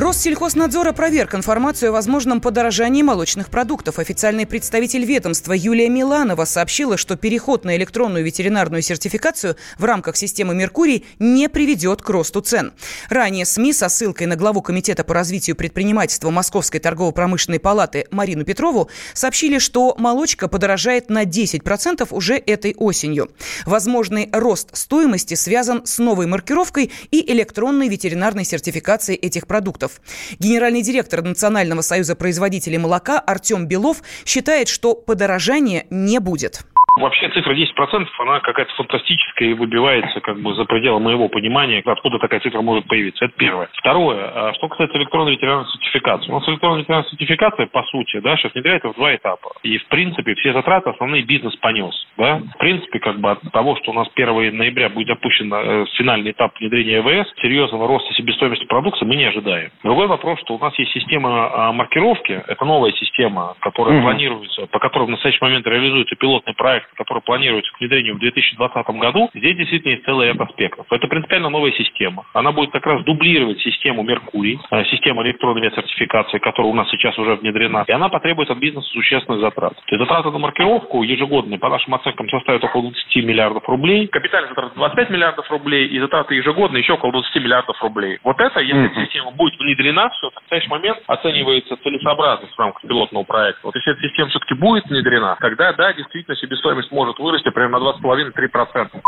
Россельхознадзор опроверг информацию о возможном подорожании молочных продуктов. Официальный представитель ведомства Юлия Миланова сообщила, что переход на электронную ветеринарную сертификацию в рамках системы «Меркурий» не приведет к росту цен. Ранее СМИ со ссылкой на главу Комитета по развитию предпринимательства Московской торгово-промышленной палаты Марину Петрову сообщили, что молочка подорожает на 10% уже этой осенью. Возможный рост стоимости связан с новой маркировкой и электронной ветеринарной сертификацией этих продуктов продуктов. Генеральный директор Национального союза производителей молока Артем Белов считает, что подорожания не будет. Вообще цифра 10% она какая-то фантастическая и выбивается как бы за пределы моего понимания, откуда такая цифра может появиться. Это первое. Второе, а что касается электронной ветеринарной сертификации. У нас электронная ветеринарная сертификация, по сути, да, сейчас внедряется в два этапа. И, в принципе, все затраты основные бизнес понес. Да? В принципе, как бы от того, что у нас 1 ноября будет запущен э, финальный этап внедрения ЭВС, серьезного роста себестоимости продукции мы не ожидаем. Другой вопрос, что у нас есть система а, маркировки, это новая система, которая mm-hmm. планируется, по которой в настоящий момент реализуется пилотный проект проект, который планируется к внедрению в 2020 году, здесь действительно есть целый ряд аспектов. Это принципиально новая система. Она будет как раз дублировать систему Меркурий, э, систему электронной сертификации, которая у нас сейчас уже внедрена, и она потребует от бизнеса существенных затрат. То есть затраты на маркировку ежегодные, по нашим оценкам, составят около 20 миллиардов рублей, капитальные затраты 25 миллиардов рублей, и затраты ежегодные еще около 20 миллиардов рублей. Вот это, если mm-hmm. система будет внедрена, все, в настоящий момент оценивается целесообразность в рамках пилотного проекта. Вот если эта система все-таки будет внедрена, тогда, да, действительно, себестоимость себестоимость может вырасти примерно на 2,5-3%.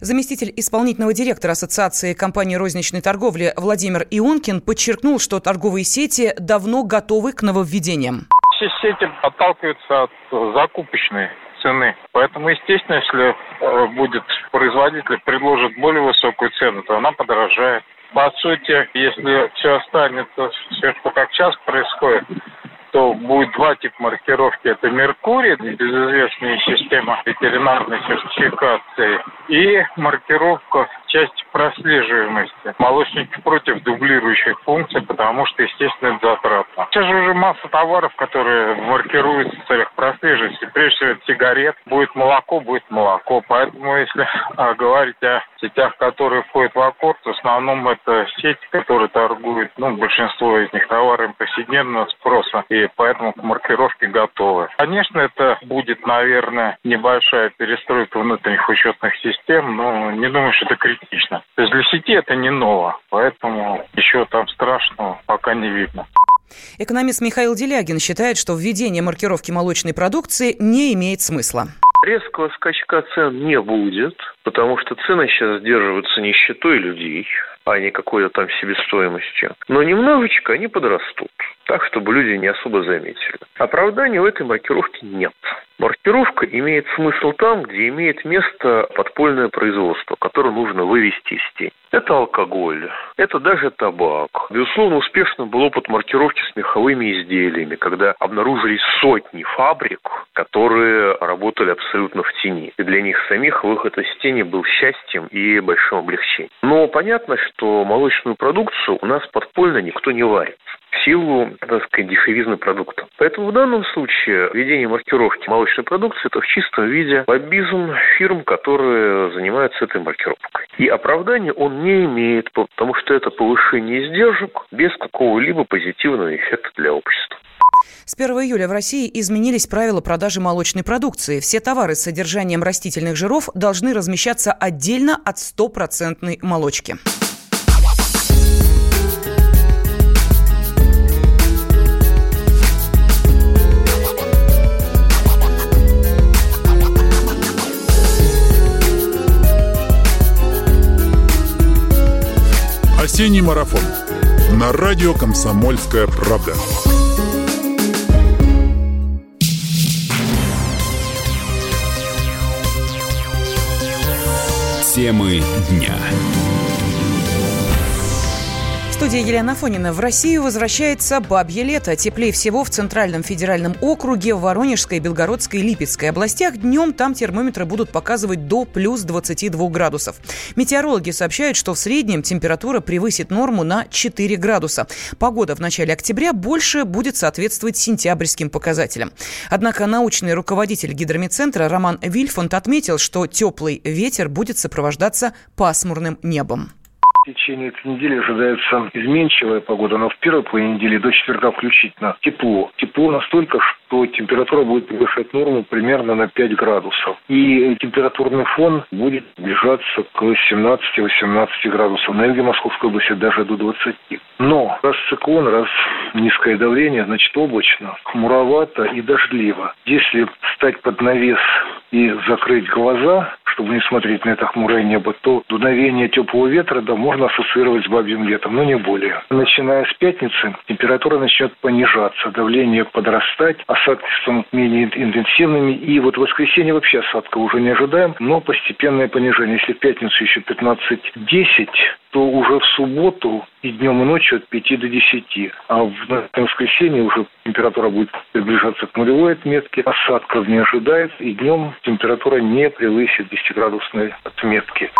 Заместитель исполнительного директора Ассоциации компаний розничной торговли Владимир Ионкин подчеркнул, что торговые сети давно готовы к нововведениям. Все сети отталкиваются от закупочной цены. Поэтому, естественно, если э, будет производитель предложит более высокую цену, то она подорожает. По сути, если все останется, все, что как сейчас происходит, что будет два типа маркировки. Это Меркурий, безызвестная система ветеринарной сертификации, и маркировка части прослеживаемости. Молочники против дублирующих функций, потому что, естественно, это затратно. Сейчас же уже масса товаров, которые маркируются в целях прослеживания. Прежде всего, это сигарет. Будет молоко, будет молоко. Поэтому, если а, говорить о сетях, которые входят в аккорд, в основном это сети, которые торгуют, ну, большинство из них товарами повседневного спроса, и поэтому к маркировке готовы. Конечно, это будет, наверное, небольшая перестройка внутренних учетных систем, но не думаю, что это критично критично. То есть для сети это не ново, поэтому еще там страшного пока не видно. Экономист Михаил Делягин считает, что введение маркировки молочной продукции не имеет смысла. Резкого скачка цен не будет, потому что цены сейчас сдерживаются нищетой людей, а не какой-то там себестоимостью. Но немножечко они подрастут, так, чтобы люди не особо заметили. Оправдания в этой маркировке нет. Маркировка имеет смысл там, где имеет место подпольное производство, которое нужно вывести из тени. Это алкоголь, это даже табак. Безусловно, успешным был опыт маркировки с меховыми изделиями, когда обнаружились сотни фабрик, которые работали абсолютно в тени. И для них самих выход из тени был счастьем и большим облегчением. Но понятно, что молочную продукцию у нас подпольно никто не варит в силу, так сказать, дешевизны продукта. Поэтому в данном случае введение маркировки молочной продукции – это в чистом виде лоббизм фирм, которые занимаются этой маркировкой. И оправдания он не имеет, потому что это повышение издержек без какого-либо позитивного эффекта для общества. С 1 июля в России изменились правила продажи молочной продукции. Все товары с содержанием растительных жиров должны размещаться отдельно от стопроцентной молочки. Осенний марафон. На радио «Комсомольская правда». Темы дня студии Елена Афонина. В Россию возвращается бабье лето. Теплее всего в Центральном федеральном округе, в Воронежской, Белгородской и Липецкой областях. Днем там термометры будут показывать до плюс 22 градусов. Метеорологи сообщают, что в среднем температура превысит норму на 4 градуса. Погода в начале октября больше будет соответствовать сентябрьским показателям. Однако научный руководитель гидромедцентра Роман Вильфонд отметил, что теплый ветер будет сопровождаться пасмурным небом. В течение этой недели ожидается изменчивая погода, но в первой половине недели до четверга включительно тепло. Тепло настолько, что температура будет превышать норму примерно на 5 градусов. И температурный фон будет ближаться к 17-18 градусов. На юге Московской области даже до 20. Но раз циклон, раз низкое давление, значит облачно, хмуровато и дождливо. Если встать под навес и закрыть глаза, чтобы не смотреть на это хмурое небо, то дуновение теплого ветра да, можно ассоциировать с бабьим летом, но не более. Начиная с пятницы температура начнет понижаться, давление подрастать, осадки станут менее интенсивными, и вот в воскресенье вообще осадка уже не ожидаем, но постепенное понижение. Если в пятницу еще 15-10, то уже в субботу и днем и ночью от 5 до 10. А в воскресенье уже температура будет приближаться к нулевой отметке, осадков не ожидается, и днем температура не превысит 10-градусной отметки.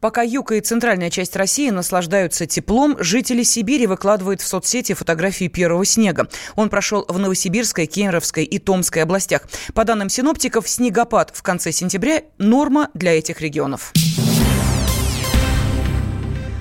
Пока юг и центральная часть России наслаждаются теплом, жители Сибири выкладывают в соцсети фотографии первого снега. Он прошел в Новосибирской, Кемеровской и Томской областях. По данным синоптиков, снегопад в конце сентября – норма для этих регионов.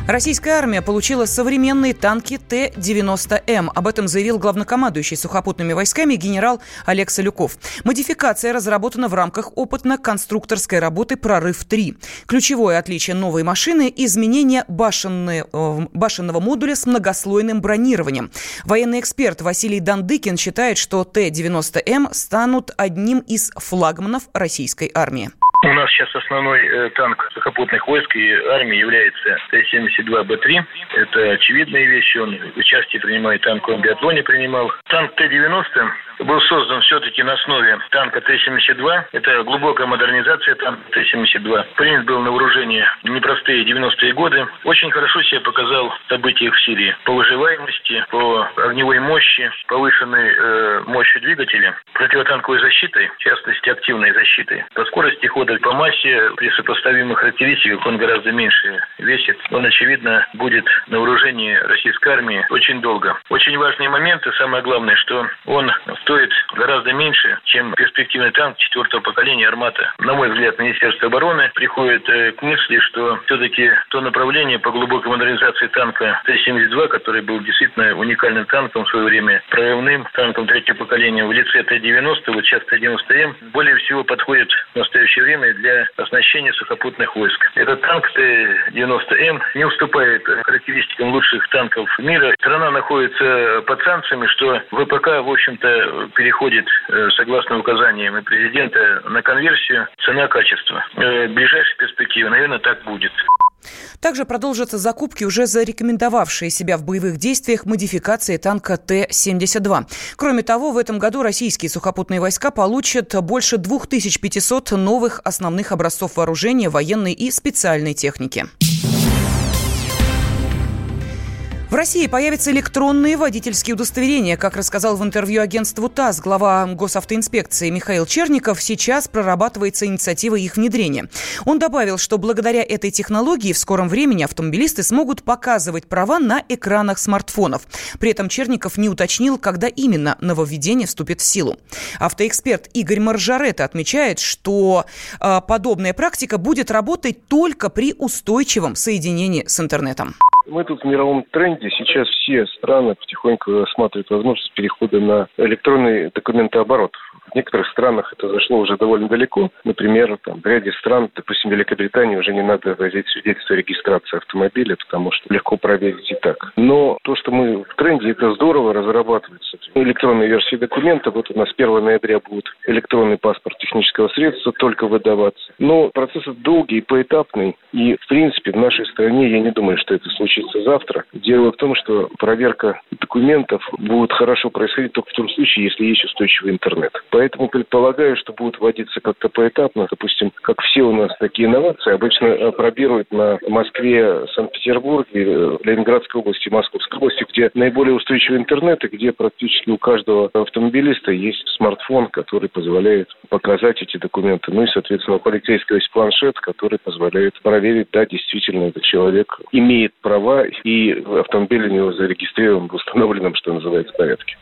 Российская армия получила современные танки Т-90М. Об этом заявил главнокомандующий сухопутными войсками генерал Олег Солюков. Модификация разработана в рамках опытно-конструкторской работы «Прорыв-3». Ключевое отличие новой машины – изменение башенны, э, башенного модуля с многослойным бронированием. Военный эксперт Василий Дандыкин считает, что Т-90М станут одним из флагманов российской армии. У нас сейчас основной э, танк сухопутных войск и армии является Т-72Б3. Это очевидные вещи. Он участие принимает в танковом биатлоне принимал. Танк Т-90 был создан все-таки на основе танка Т-72. Это глубокая модернизация танка Т-72. Принят был на вооружение непростые 90-е годы. Очень хорошо себя показал в событиях в Сирии. По выживаемости, по огневой мощи, повышенной э, мощью двигателя, противотанковой защитой, в частности активной защитой, по скорости хода, по массе, при сопоставимых характеристиках он гораздо меньше весит. Он, очевидно, будет на вооружении российской армии очень долго. Очень важные моменты, самое главное, что он стоит гораздо меньше, чем перспективный танк четвертого поколения «Армата». На мой взгляд, Министерство обороны приходит э, к мысли, что все-таки то направление по глубокой модернизации танка Т-72, который был действительно уникальным танком в свое время, прорывным танком третьего поколения в лице Т-90, вот сейчас Т-90М, более всего подходит в настоящее время для оснащения сухопутных войск. Этот танк Т-90М не уступает характеристикам лучших танков мира. Страна находится под санкциями, что ВПК, в общем-то, переходит, э, согласно указаниям и президента, на конверсию цена-качество. Э, в ближайшей перспективе, наверное, так будет. Также продолжатся закупки, уже зарекомендовавшие себя в боевых действиях модификации танка Т-72. Кроме того, в этом году российские сухопутные войска получат больше 2500 новых основных образцов вооружения, военной и специальной техники. В России появятся электронные водительские удостоверения. Как рассказал в интервью агентству ТАСС глава госавтоинспекции Михаил Черников, сейчас прорабатывается инициатива их внедрения. Он добавил, что благодаря этой технологии в скором времени автомобилисты смогут показывать права на экранах смартфонов. При этом Черников не уточнил, когда именно нововведение вступит в силу. Автоэксперт Игорь Маржарета отмечает, что э, подобная практика будет работать только при устойчивом соединении с интернетом. Мы тут в мировом тренде. Сейчас все страны потихоньку рассматривают возможность перехода на электронный документооборот. Некоторых странах это зашло уже довольно далеко. Например, там, в ряде стран, допустим, Великобритании, уже не надо возить свидетельство о регистрации автомобиля, потому что легко проверить и так. Но то, что мы в тренде, это здорово разрабатывается. Электронные версии документа, вот у нас 1 ноября будет электронный паспорт технического средства только выдаваться. Но процесс долгий, поэтапный. И, в принципе, в нашей стране я не думаю, что это случится завтра. Дело в том, что проверка документов будет хорошо происходить только в том случае, если есть устойчивый интернет. Поэтому предполагаю, что будут вводиться как-то поэтапно. Допустим, как все у нас такие инновации, обычно э, пробируют на Москве, Санкт-Петербурге, э, Ленинградской области, Московской области, где наиболее устойчивый интернет и где практически у каждого автомобилиста есть смартфон, который позволяет показать эти документы. Ну и, соответственно, у полицейского есть планшет, который позволяет проверить, да, действительно, этот человек имеет права и автомобиль у него зарегистрирован в установленном, что называется, порядке.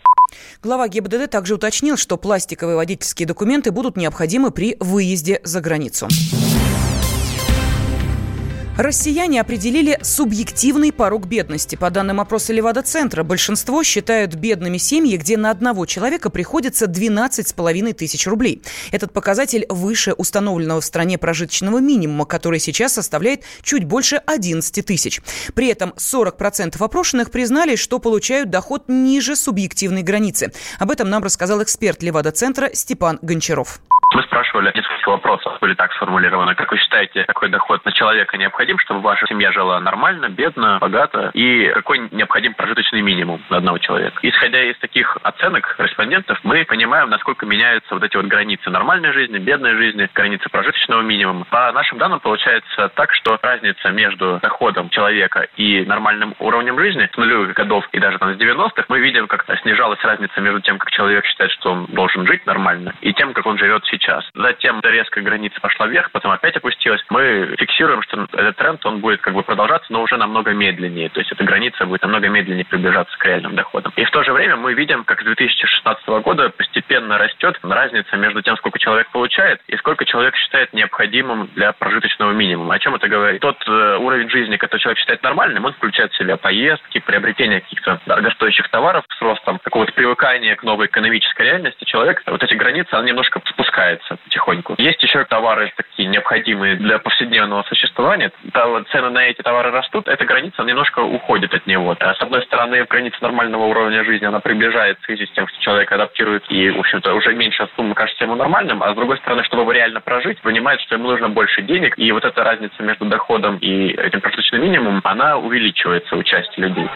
Глава ГИБДД также уточнил, что пластиковые водительские документы будут необходимы при выезде за границу. Россияне определили субъективный порог бедности. По данным опроса Левада-центра, большинство считают бедными семьи, где на одного человека приходится 12,5 тысяч рублей. Этот показатель выше установленного в стране прожиточного минимума, который сейчас составляет чуть больше 11 тысяч. При этом 40% опрошенных признали, что получают доход ниже субъективной границы. Об этом нам рассказал эксперт Левада-центра Степан Гончаров. Мы спрашивали несколько вопросов, были так сформулированы. Как вы считаете, какой доход на человека необходим, чтобы ваша семья жила нормально, бедно, богато? И какой необходим прожиточный минимум на одного человека? Исходя из таких оценок респондентов, мы понимаем, насколько меняются вот эти вот границы нормальной жизни, бедной жизни, границы прожиточного минимума. По нашим данным получается так, что разница между доходом человека и нормальным уровнем жизни с нулевых годов и даже там с 90-х, мы видим, как снижалась разница между тем, как человек считает, что он должен жить нормально, и тем, как он живет сейчас. Затем резко граница пошла вверх, потом опять опустилась. Мы фиксируем, что этот тренд, он будет как бы продолжаться, но уже намного медленнее. То есть эта граница будет намного медленнее приближаться к реальным доходам. И в то же время мы видим, как с 2016 года постепенно растет разница между тем, сколько человек получает, и сколько человек считает необходимым для прожиточного минимума. О чем это говорит? Тот э, уровень жизни, который человек считает нормальным, он включает в себя поездки, приобретение каких-то дорогостоящих товаров с ростом какого-то привыкания к новой экономической реальности. Человек вот эти границы, он немножко спускает снижается потихоньку. Есть еще товары такие необходимые для повседневного существования. Цены на эти товары растут, эта граница немножко уходит от него. А с одной стороны, граница нормального уровня жизни, она приближается в связи с тем, что человек адаптирует и, в общем-то, уже меньшая сумма кажется ему нормальным, а с другой стороны, чтобы реально прожить, понимает, что ему нужно больше денег, и вот эта разница между доходом и этим прожиточным минимумом, она увеличивается у части людей.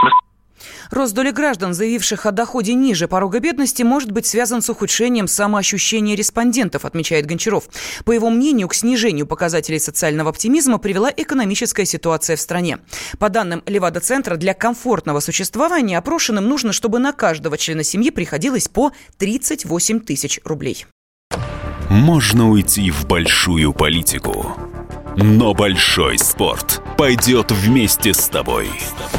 Рост доли граждан, заявивших о доходе ниже порога бедности, может быть связан с ухудшением самоощущения респондентов, отмечает Гончаров. По его мнению, к снижению показателей социального оптимизма привела экономическая ситуация в стране. По данным Левада-центра, для комфортного существования опрошенным нужно, чтобы на каждого члена семьи приходилось по 38 тысяч рублей. Можно уйти в большую политику, но большой спорт пойдет вместе с тобой. С тобой.